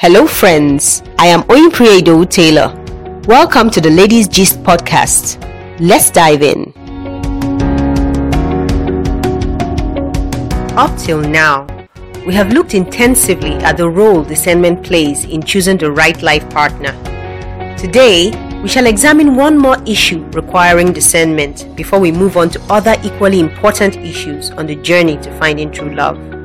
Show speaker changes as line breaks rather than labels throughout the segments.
Hello, friends. I am Oyinpriedo Taylor. Welcome to the Ladies Gist podcast. Let's dive in. Up till now, we have looked intensively at the role discernment plays in choosing the right life partner. Today, we shall examine one more issue requiring discernment before we move on to other equally important issues on the journey to finding true love.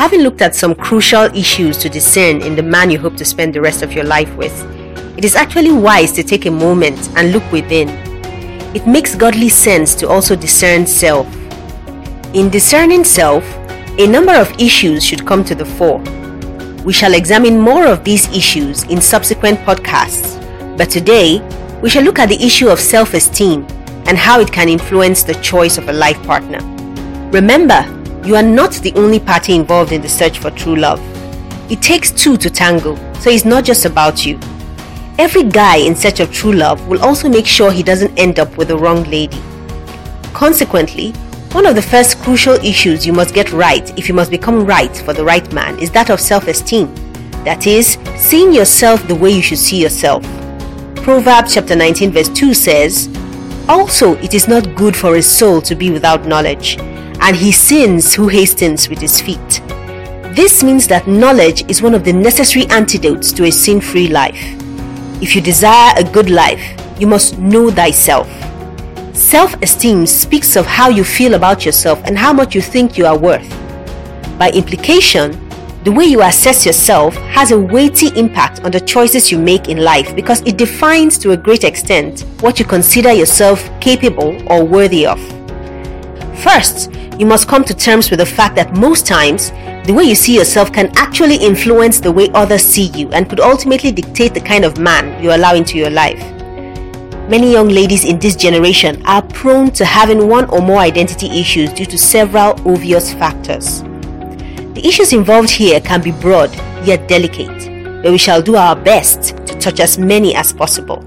Having looked at some crucial issues to discern in the man you hope to spend the rest of your life with, it is actually wise to take a moment and look within. It makes godly sense to also discern self. In discerning self, a number of issues should come to the fore. We shall examine more of these issues in subsequent podcasts, but today we shall look at the issue of self esteem and how it can influence the choice of a life partner. Remember, you are not the only party involved in the search for true love. It takes two to tango, so it's not just about you. Every guy in search of true love will also make sure he doesn't end up with the wrong lady. Consequently, one of the first crucial issues you must get right if you must become right for the right man is that of self esteem. That is, seeing yourself the way you should see yourself. Proverbs chapter 19, verse 2 says, Also, it is not good for a soul to be without knowledge and he sins who hastens with his feet. This means that knowledge is one of the necessary antidotes to a sin free life. If you desire a good life, you must know thyself. Self esteem speaks of how you feel about yourself and how much you think you are worth. By implication, the way you assess yourself has a weighty impact on the choices you make in life because it defines to a great extent what you consider yourself capable or worthy of. First, you must come to terms with the fact that most times, the way you see yourself can actually influence the way others see you and could ultimately dictate the kind of man you allow into your life. Many young ladies in this generation are prone to having one or more identity issues due to several obvious factors. The issues involved here can be broad yet delicate, but we shall do our best to touch as many as possible.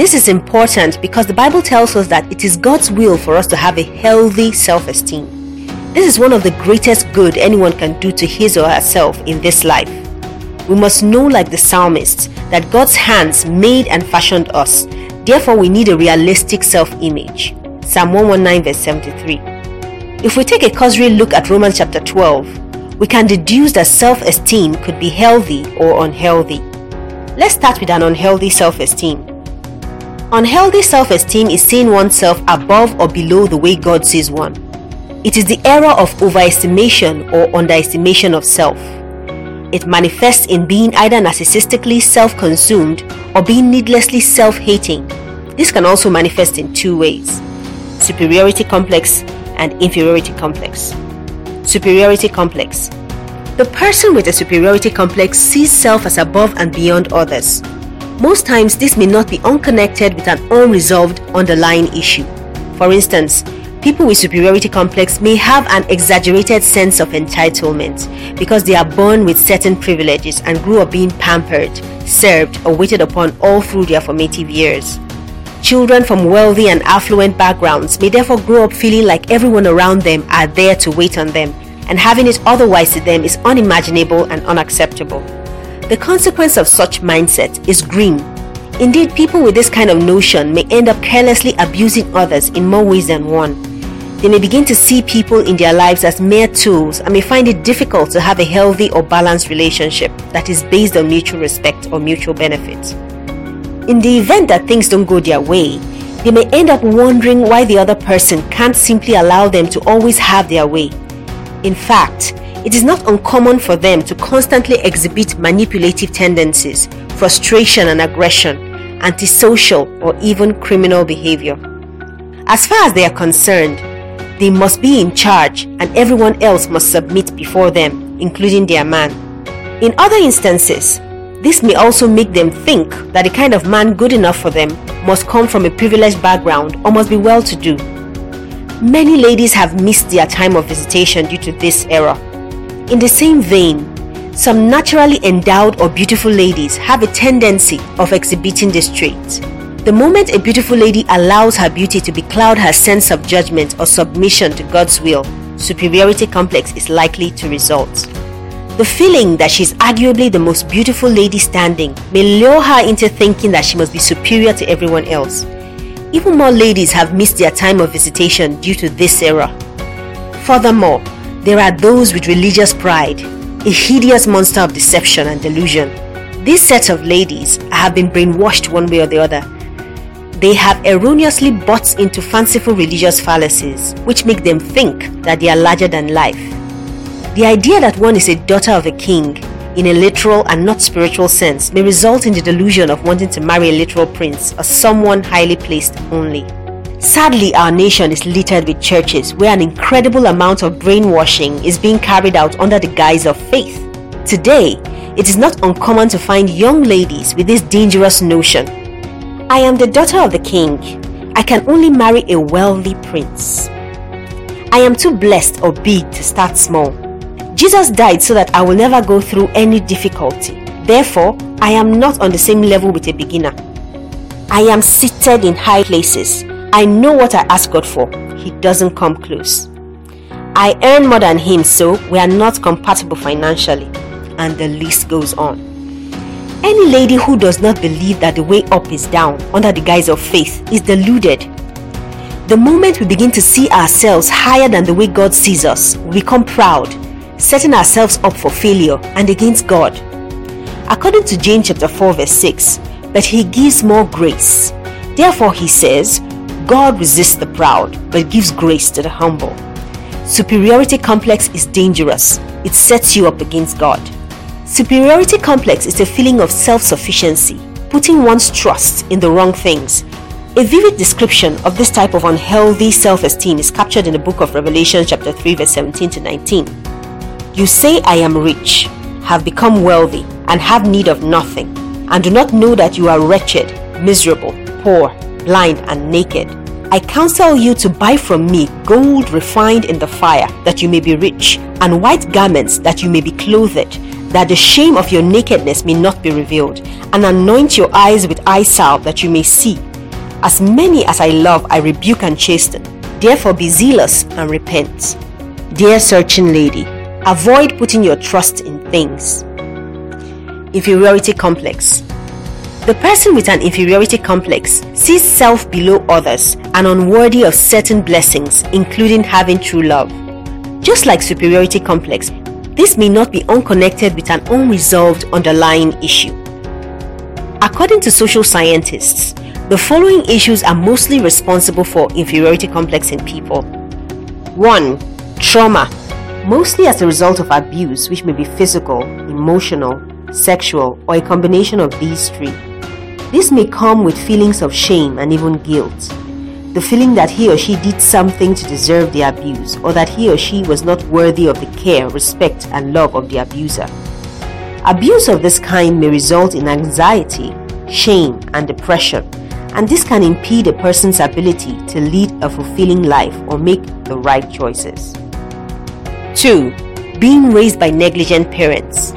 This is important because the Bible tells us that it is God's will for us to have a healthy self esteem. This is one of the greatest good anyone can do to his or herself in this life. We must know, like the psalmist, that God's hands made and fashioned us. Therefore, we need a realistic self image. Psalm 119, verse 73. If we take a cursory look at Romans chapter 12, we can deduce that self esteem could be healthy or unhealthy. Let's start with an unhealthy self esteem. Unhealthy self esteem is seeing oneself above or below the way God sees one. It is the error of overestimation or underestimation of self. It manifests in being either narcissistically self consumed or being needlessly self hating. This can also manifest in two ways superiority complex and inferiority complex. Superiority complex. The person with a superiority complex sees self as above and beyond others most times, this may not be unconnected with an unresolved underlying issue. For instance, people with superiority complex may have an exaggerated sense of entitlement because they are born with certain privileges and grew up being pampered, served, or waited upon all through their formative years. Children from wealthy and affluent backgrounds may therefore grow up feeling like everyone around them are there to wait on them, and having it otherwise to them is unimaginable and unacceptable. The consequence of such mindset is grim. Indeed, people with this kind of notion may end up carelessly abusing others in more ways than one. They may begin to see people in their lives as mere tools and may find it difficult to have a healthy or balanced relationship that is based on mutual respect or mutual benefit. In the event that things don't go their way, they may end up wondering why the other person can't simply allow them to always have their way. In fact, it is not uncommon for them to constantly exhibit manipulative tendencies, frustration and aggression, antisocial or even criminal behavior. As far as they are concerned, they must be in charge and everyone else must submit before them, including their man. In other instances, this may also make them think that the kind of man good enough for them must come from a privileged background or must be well to do. Many ladies have missed their time of visitation due to this error. In the same vein, some naturally endowed or beautiful ladies have a tendency of exhibiting this trait. The moment a beautiful lady allows her beauty to becloud her sense of judgment or submission to God's will, superiority complex is likely to result. The feeling that she's arguably the most beautiful lady standing may lure her into thinking that she must be superior to everyone else. Even more ladies have missed their time of visitation due to this error. Furthermore, there are those with religious pride, a hideous monster of deception and delusion. These set of ladies have been brainwashed one way or the other. They have erroneously bought into fanciful religious fallacies, which make them think that they are larger than life. The idea that one is a daughter of a king, in a literal and not spiritual sense, may result in the delusion of wanting to marry a literal prince or someone highly placed only. Sadly, our nation is littered with churches where an incredible amount of brainwashing is being carried out under the guise of faith. Today, it is not uncommon to find young ladies with this dangerous notion I am the daughter of the king. I can only marry a wealthy prince. I am too blessed or big to start small. Jesus died so that I will never go through any difficulty. Therefore, I am not on the same level with a beginner. I am seated in high places. I know what I ask God for. He doesn't come close. I earn more than him, so we are not compatible financially. And the list goes on. Any lady who does not believe that the way up is down under the guise of faith is deluded. The moment we begin to see ourselves higher than the way God sees us, we become proud setting ourselves up for failure and against God. According to James chapter 4 verse 6, but he gives more grace. Therefore he says, God resists the proud, but gives grace to the humble. Superiority complex is dangerous. It sets you up against God. Superiority complex is a feeling of self-sufficiency, putting one's trust in the wrong things. A vivid description of this type of unhealthy self-esteem is captured in the book of Revelation chapter 3 verse 17 to 19. You say, I am rich, have become wealthy, and have need of nothing, and do not know that you are wretched, miserable, poor, blind, and naked. I counsel you to buy from me gold refined in the fire, that you may be rich, and white garments, that you may be clothed, that the shame of your nakedness may not be revealed, and anoint your eyes with eye salve, that you may see. As many as I love, I rebuke and chasten. Therefore, be zealous and repent. Dear searching lady, Avoid putting your trust in things. Inferiority complex. The person with an inferiority complex sees self below others and unworthy of certain blessings, including having true love. Just like superiority complex, this may not be unconnected with an unresolved underlying issue. According to social scientists, the following issues are mostly responsible for inferiority complex in people 1. Trauma mostly as a result of abuse, which may be physical, emotional, sexual, or a combination of these three. This may come with feelings of shame and even guilt. The feeling that he or she did something to deserve the abuse, or that he or she was not worthy of the care, respect, and love of the abuser. Abuse of this kind may result in anxiety, shame, and depression, and this can impede a person's ability to lead a fulfilling life or make the right choices. 2. Being raised by negligent parents.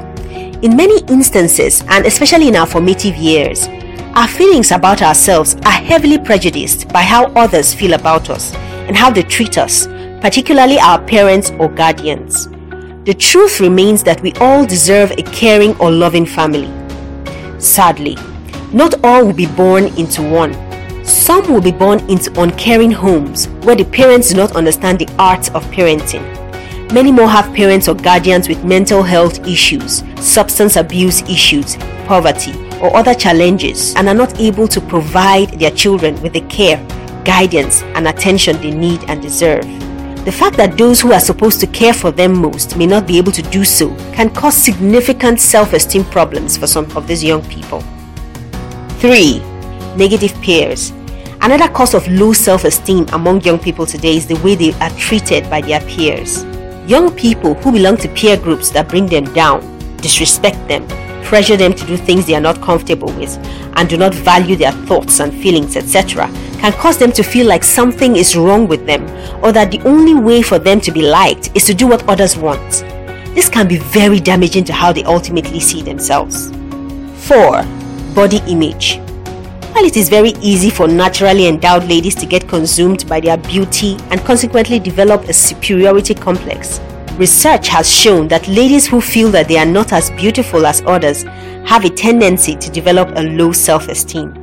In many instances, and especially in our formative years, our feelings about ourselves are heavily prejudiced by how others feel about us and how they treat us, particularly our parents or guardians. The truth remains that we all deserve a caring or loving family. Sadly, not all will be born into one. Some will be born into uncaring homes where the parents do not understand the art of parenting Many more have parents or guardians with mental health issues, substance abuse issues, poverty, or other challenges and are not able to provide their children with the care, guidance, and attention they need and deserve. The fact that those who are supposed to care for them most may not be able to do so can cause significant self esteem problems for some of these young people. 3. Negative peers. Another cause of low self esteem among young people today is the way they are treated by their peers. Young people who belong to peer groups that bring them down, disrespect them, pressure them to do things they are not comfortable with, and do not value their thoughts and feelings, etc., can cause them to feel like something is wrong with them or that the only way for them to be liked is to do what others want. This can be very damaging to how they ultimately see themselves. 4. Body image. While it is very easy for naturally endowed ladies to get consumed by their beauty and consequently develop a superiority complex, Research has shown that ladies who feel that they are not as beautiful as others have a tendency to develop a low self esteem.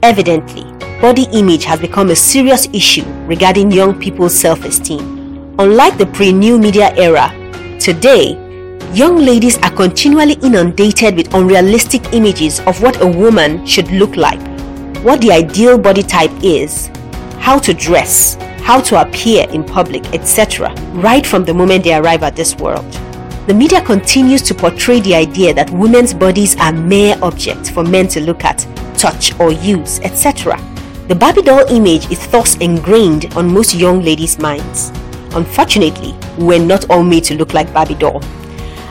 Evidently, body image has become a serious issue regarding young people's self esteem. Unlike the pre new media era, today, young ladies are continually inundated with unrealistic images of what a woman should look like, what the ideal body type is, how to dress, how to appear in public, etc., right from the moment they arrive at this world. The media continues to portray the idea that women's bodies are mere objects for men to look at, touch, or use, etc. The Barbie doll image is thus ingrained on most young ladies' minds. Unfortunately, we're not all made to look like Barbie doll.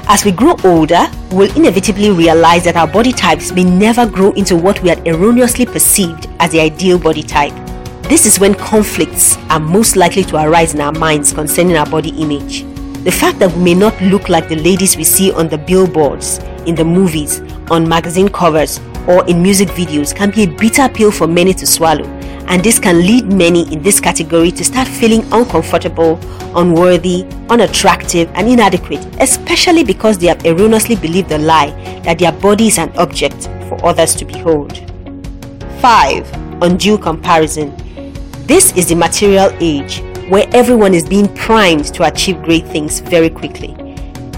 As we grow older, we'll inevitably realize that our body types may never grow into what we had erroneously perceived as the ideal body type. This is when conflicts are most likely to arise in our minds concerning our body image. The fact that we may not look like the ladies we see on the billboards, in the movies, on magazine covers, or in music videos can be a bitter pill for many to swallow, and this can lead many in this category to start feeling uncomfortable, unworthy, unattractive, and inadequate, especially because they have erroneously believed the lie that their body is an object for others to behold. 5. Undue comparison. This is the material age where everyone is being primed to achieve great things very quickly.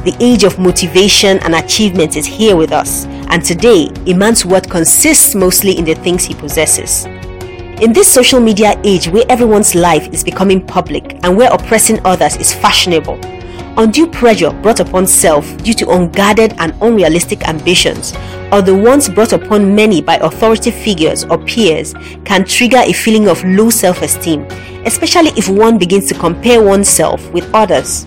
The age of motivation and achievement is here with us, and today a man's worth consists mostly in the things he possesses. In this social media age where everyone's life is becoming public and where oppressing others is fashionable, undue pressure brought upon self due to unguarded and unrealistic ambitions, or the ones brought upon many by authority figures or peers, can trigger a feeling of low self esteem, especially if one begins to compare oneself with others.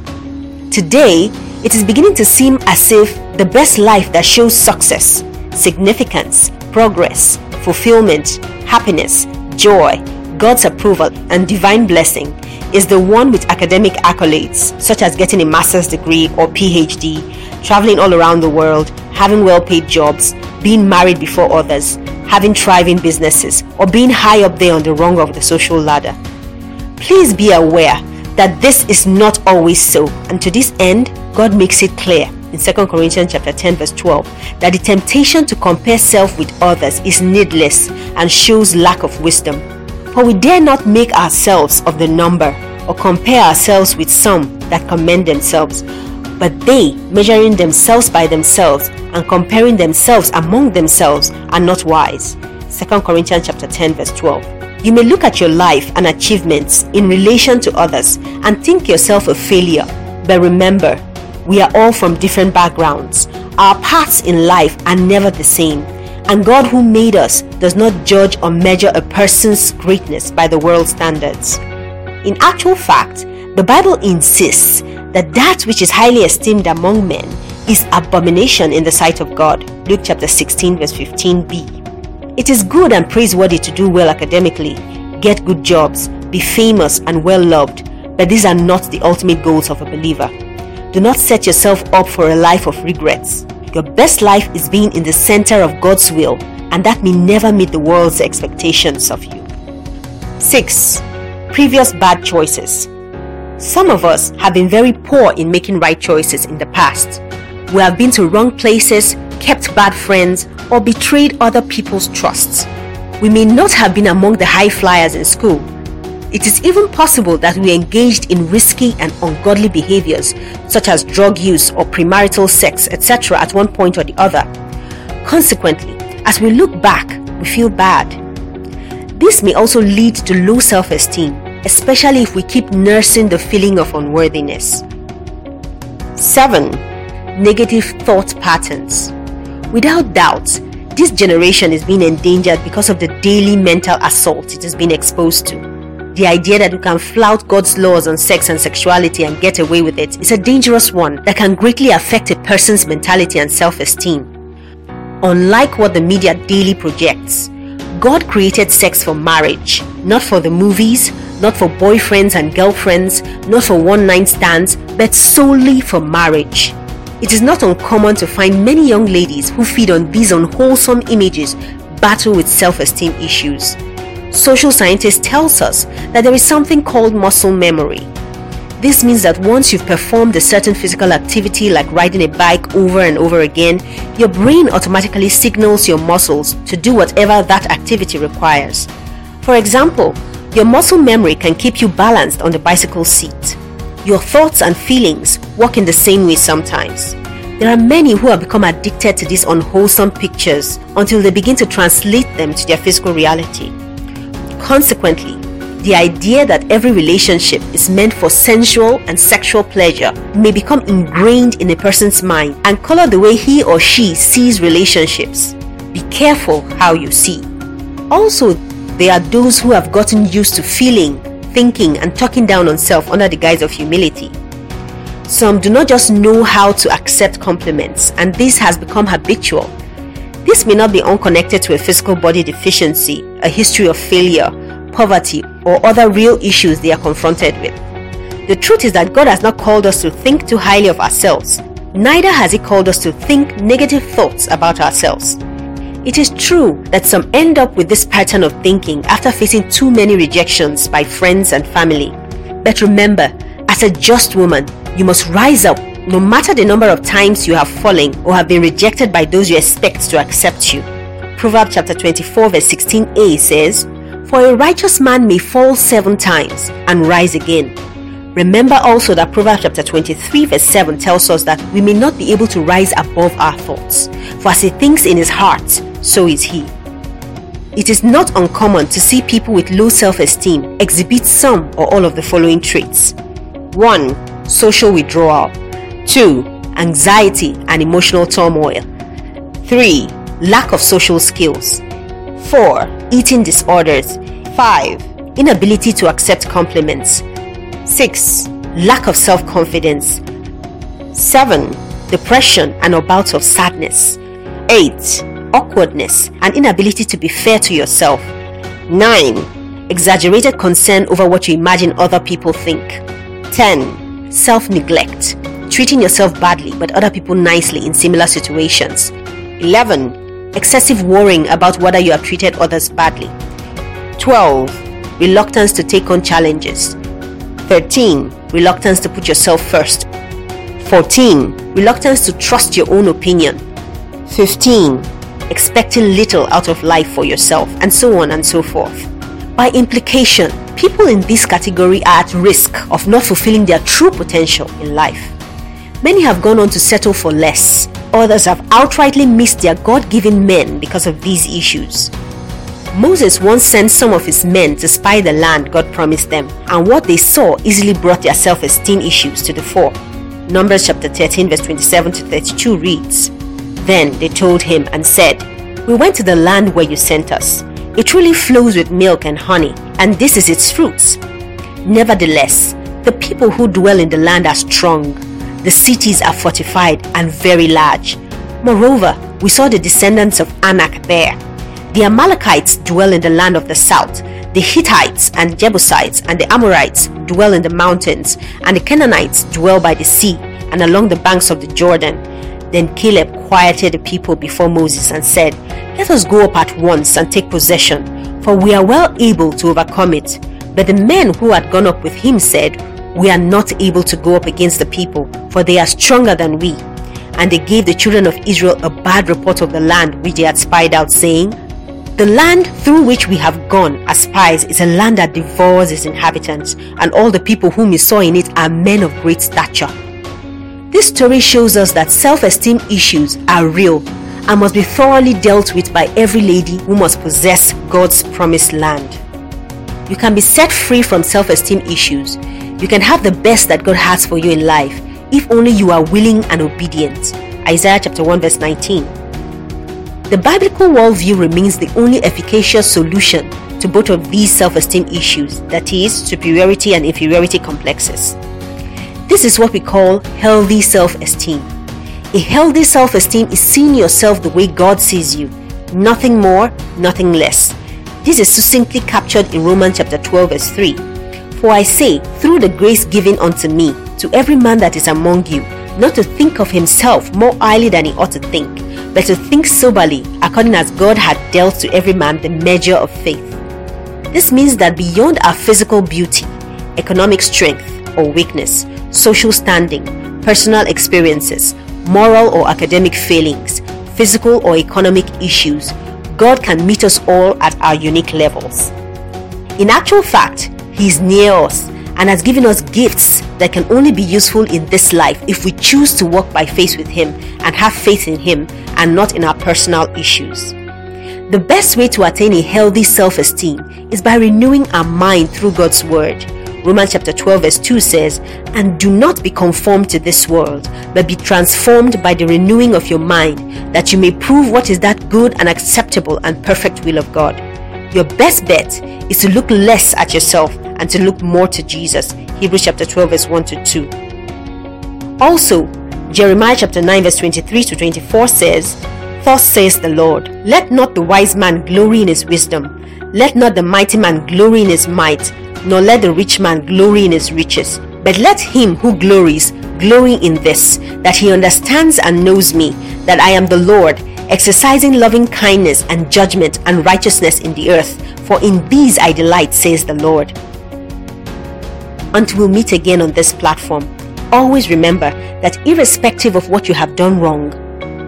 Today, it is beginning to seem as if the best life that shows success, significance, progress, fulfillment, happiness, joy, God's approval, and divine blessing is the one with academic accolades, such as getting a master's degree or PhD, traveling all around the world, having well paid jobs, being married before others, having thriving businesses, or being high up there on the rung of the social ladder. Please be aware that this is not always so, and to this end, God makes it clear in 2 Corinthians chapter 10 verse 12 that the temptation to compare self with others is needless and shows lack of wisdom. For we dare not make ourselves of the number or compare ourselves with some that commend themselves, but they, measuring themselves by themselves and comparing themselves among themselves, are not wise. 2 Corinthians chapter 10 verse 12. You may look at your life and achievements in relation to others and think yourself a failure, but remember, we are all from different backgrounds. Our paths in life are never the same and God, who made us, does not judge or measure a person's greatness by the world's standards. In actual fact, the Bible insists that that which is highly esteemed among men is abomination in the sight of God. Luke chapter 16, verse 15b. It is good and praiseworthy to do well academically, get good jobs, be famous and well loved, but these are not the ultimate goals of a believer. Do not set yourself up for a life of regrets. Your best life is being in the center of God's will, and that may never meet the world's expectations of you. 6. Previous bad choices. Some of us have been very poor in making right choices in the past. We have been to wrong places, kept bad friends, or betrayed other people's trusts. We may not have been among the high flyers in school, it is even possible that we engaged in risky and ungodly behaviors, such as drug use or premarital sex, etc., at one point or the other. Consequently, as we look back, we feel bad. This may also lead to low self esteem, especially if we keep nursing the feeling of unworthiness. 7. Negative thought patterns. Without doubt, this generation is being endangered because of the daily mental assault it has been exposed to. The idea that we can flout God's laws on sex and sexuality and get away with it is a dangerous one that can greatly affect a person's mentality and self esteem. Unlike what the media daily projects, God created sex for marriage, not for the movies, not for boyfriends and girlfriends, not for one night stands, but solely for marriage. It is not uncommon to find many young ladies who feed on these unwholesome images battle with self esteem issues social scientist tells us that there is something called muscle memory. This means that once you've performed a certain physical activity like riding a bike over and over again, your brain automatically signals your muscles to do whatever that activity requires. For example, your muscle memory can keep you balanced on the bicycle seat. Your thoughts and feelings work in the same way sometimes. There are many who have become addicted to these unwholesome pictures until they begin to translate them to their physical reality. Consequently, the idea that every relationship is meant for sensual and sexual pleasure may become ingrained in a person's mind and color the way he or she sees relationships. Be careful how you see. Also, there are those who have gotten used to feeling, thinking, and talking down on self under the guise of humility. Some do not just know how to accept compliments, and this has become habitual. This may not be unconnected to a physical body deficiency, a history of failure, poverty, or other real issues they are confronted with. The truth is that God has not called us to think too highly of ourselves, neither has He called us to think negative thoughts about ourselves. It is true that some end up with this pattern of thinking after facing too many rejections by friends and family. But remember, as a just woman, you must rise up no matter the number of times you have fallen or have been rejected by those you expect to accept you. Proverbs chapter 24, verse 16a says, For a righteous man may fall seven times and rise again. Remember also that Proverbs chapter 23, verse 7 tells us that we may not be able to rise above our thoughts. For as he thinks in his heart, so is he. It is not uncommon to see people with low self esteem exhibit some or all of the following traits 1. Social withdrawal. 2. Anxiety and emotional turmoil. 3. Lack of social skills. 4. Eating disorders. 5. Inability to accept compliments. 6. Lack of self confidence. 7. Depression and or bouts of sadness. 8. Awkwardness and inability to be fair to yourself. 9. Exaggerated concern over what you imagine other people think. 10. Self neglect treating yourself badly but other people nicely in similar situations. 11. Excessive worrying about whether you have treated others badly. 12. Reluctance to take on challenges. 13. Reluctance to put yourself first. 14. Reluctance to trust your own opinion. 15. Expecting little out of life for yourself, and so on and so forth. By implication, people in this category are at risk of not fulfilling their true potential in life. Many have gone on to settle for less. Others have outrightly missed their God given men because of these issues. Moses once sent some of his men to spy the land God promised them, and what they saw easily brought their self esteem issues to the fore. Numbers chapter 13, verse 27 to 32 reads Then they told him and said, We went to the land where you sent us. It truly flows with milk and honey, and this is its fruits. Nevertheless, the people who dwell in the land are strong the cities are fortified and very large. Moreover, we saw the descendants of Anak there. The Amalekites dwell in the land of the south. The Hittites and Jebusites and the Amorites dwell in the mountains, and the Canaanites dwell by the sea and along the banks of the Jordan. Then Caleb quieted the people before Moses and said, Let us go up at once and take possession, for we are well able to overcome it. But the men who had gone up with him said, we are not able to go up against the people, for they are stronger than we. And they gave the children of Israel a bad report of the land which they had spied out, saying, The land through which we have gone as spies is a land that devours its inhabitants, and all the people whom we saw in it are men of great stature. This story shows us that self esteem issues are real and must be thoroughly dealt with by every lady who must possess God's promised land. You can be set free from self esteem issues you can have the best that God has for you in life if only you are willing and obedient. Isaiah chapter 1 verse 19. The biblical worldview remains the only efficacious solution to both of these self-esteem issues, that is, superiority and inferiority complexes. This is what we call healthy self-esteem. A healthy self-esteem is seeing yourself the way God sees you, nothing more, nothing less. This is succinctly captured in Romans chapter 12 verse 3. For I say, through the grace given unto me, to every man that is among you, not to think of himself more highly than he ought to think, but to think soberly, according as God had dealt to every man the measure of faith. This means that beyond our physical beauty, economic strength, or weakness, social standing, personal experiences, moral or academic failings, physical or economic issues, God can meet us all at our unique levels. In actual fact, He is near us and has given us gifts that can only be useful in this life if we choose to walk by faith with Him and have faith in Him and not in our personal issues. The best way to attain a healthy self esteem is by renewing our mind through God's Word. Romans chapter 12, verse 2 says, And do not be conformed to this world, but be transformed by the renewing of your mind, that you may prove what is that good and acceptable and perfect will of God. Your best bet is to look less at yourself and to look more to Jesus. Hebrews chapter 12, verse 1 to 2. Also, Jeremiah chapter 9, verse 23 to 24 says, Thus says the Lord, Let not the wise man glory in his wisdom, let not the mighty man glory in his might, nor let the rich man glory in his riches. But let him who glories glory in this, that he understands and knows me, that I am the Lord, exercising loving kindness and judgment and righteousness in the earth, for in these I delight, says the Lord. Until we meet again on this platform, always remember that irrespective of what you have done wrong,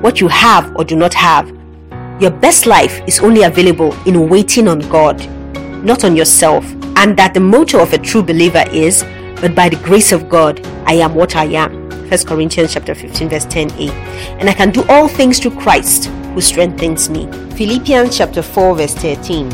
what you have or do not have, your best life is only available in waiting on God, not on yourself, and that the motto of a true believer is, but by the grace of God, I am what I am. 1 Corinthians chapter 15 verse 10a. And I can do all things through Christ who strengthens me. Philippians chapter 4 verse 13.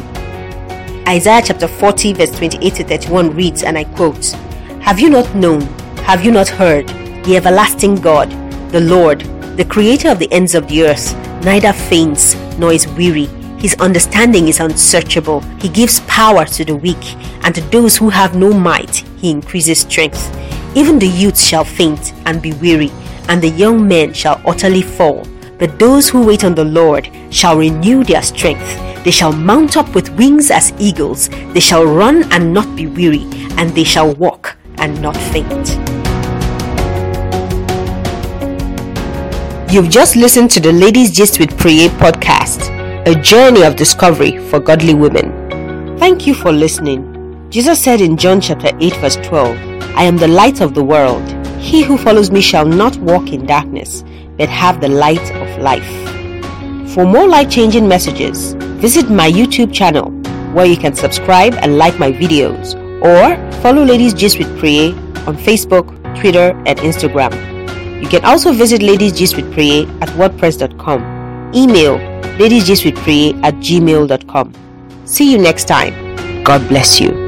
Isaiah chapter 40 verse 28 to 31 reads and I quote, Have you not known, have you not heard, the everlasting God, the Lord, the creator of the ends of the earth, neither faints nor is weary. His understanding is unsearchable. He gives power to the weak, and to those who have no might, he increases strength. Even the youths shall faint and be weary, and the young men shall utterly fall. But those who wait on the Lord shall renew their strength. They shall mount up with wings as eagles. They shall run and not be weary, and they shall walk and not faint. You've just listened to the Ladies Gist with Priye podcast, a journey of discovery for godly women. Thank you for listening. Jesus said in John chapter 8 verse 12, I am the light of the world. He who follows me shall not walk in darkness, but have the light of life. For more life-changing messages, visit my YouTube channel where you can subscribe and like my videos or follow Ladies Gist with Priye on Facebook, Twitter, and Instagram. You can also visit Ladies Gist with Priye at wordpress.com. Email ladiesgistwithpriye at gmail.com. See you next time. God bless you.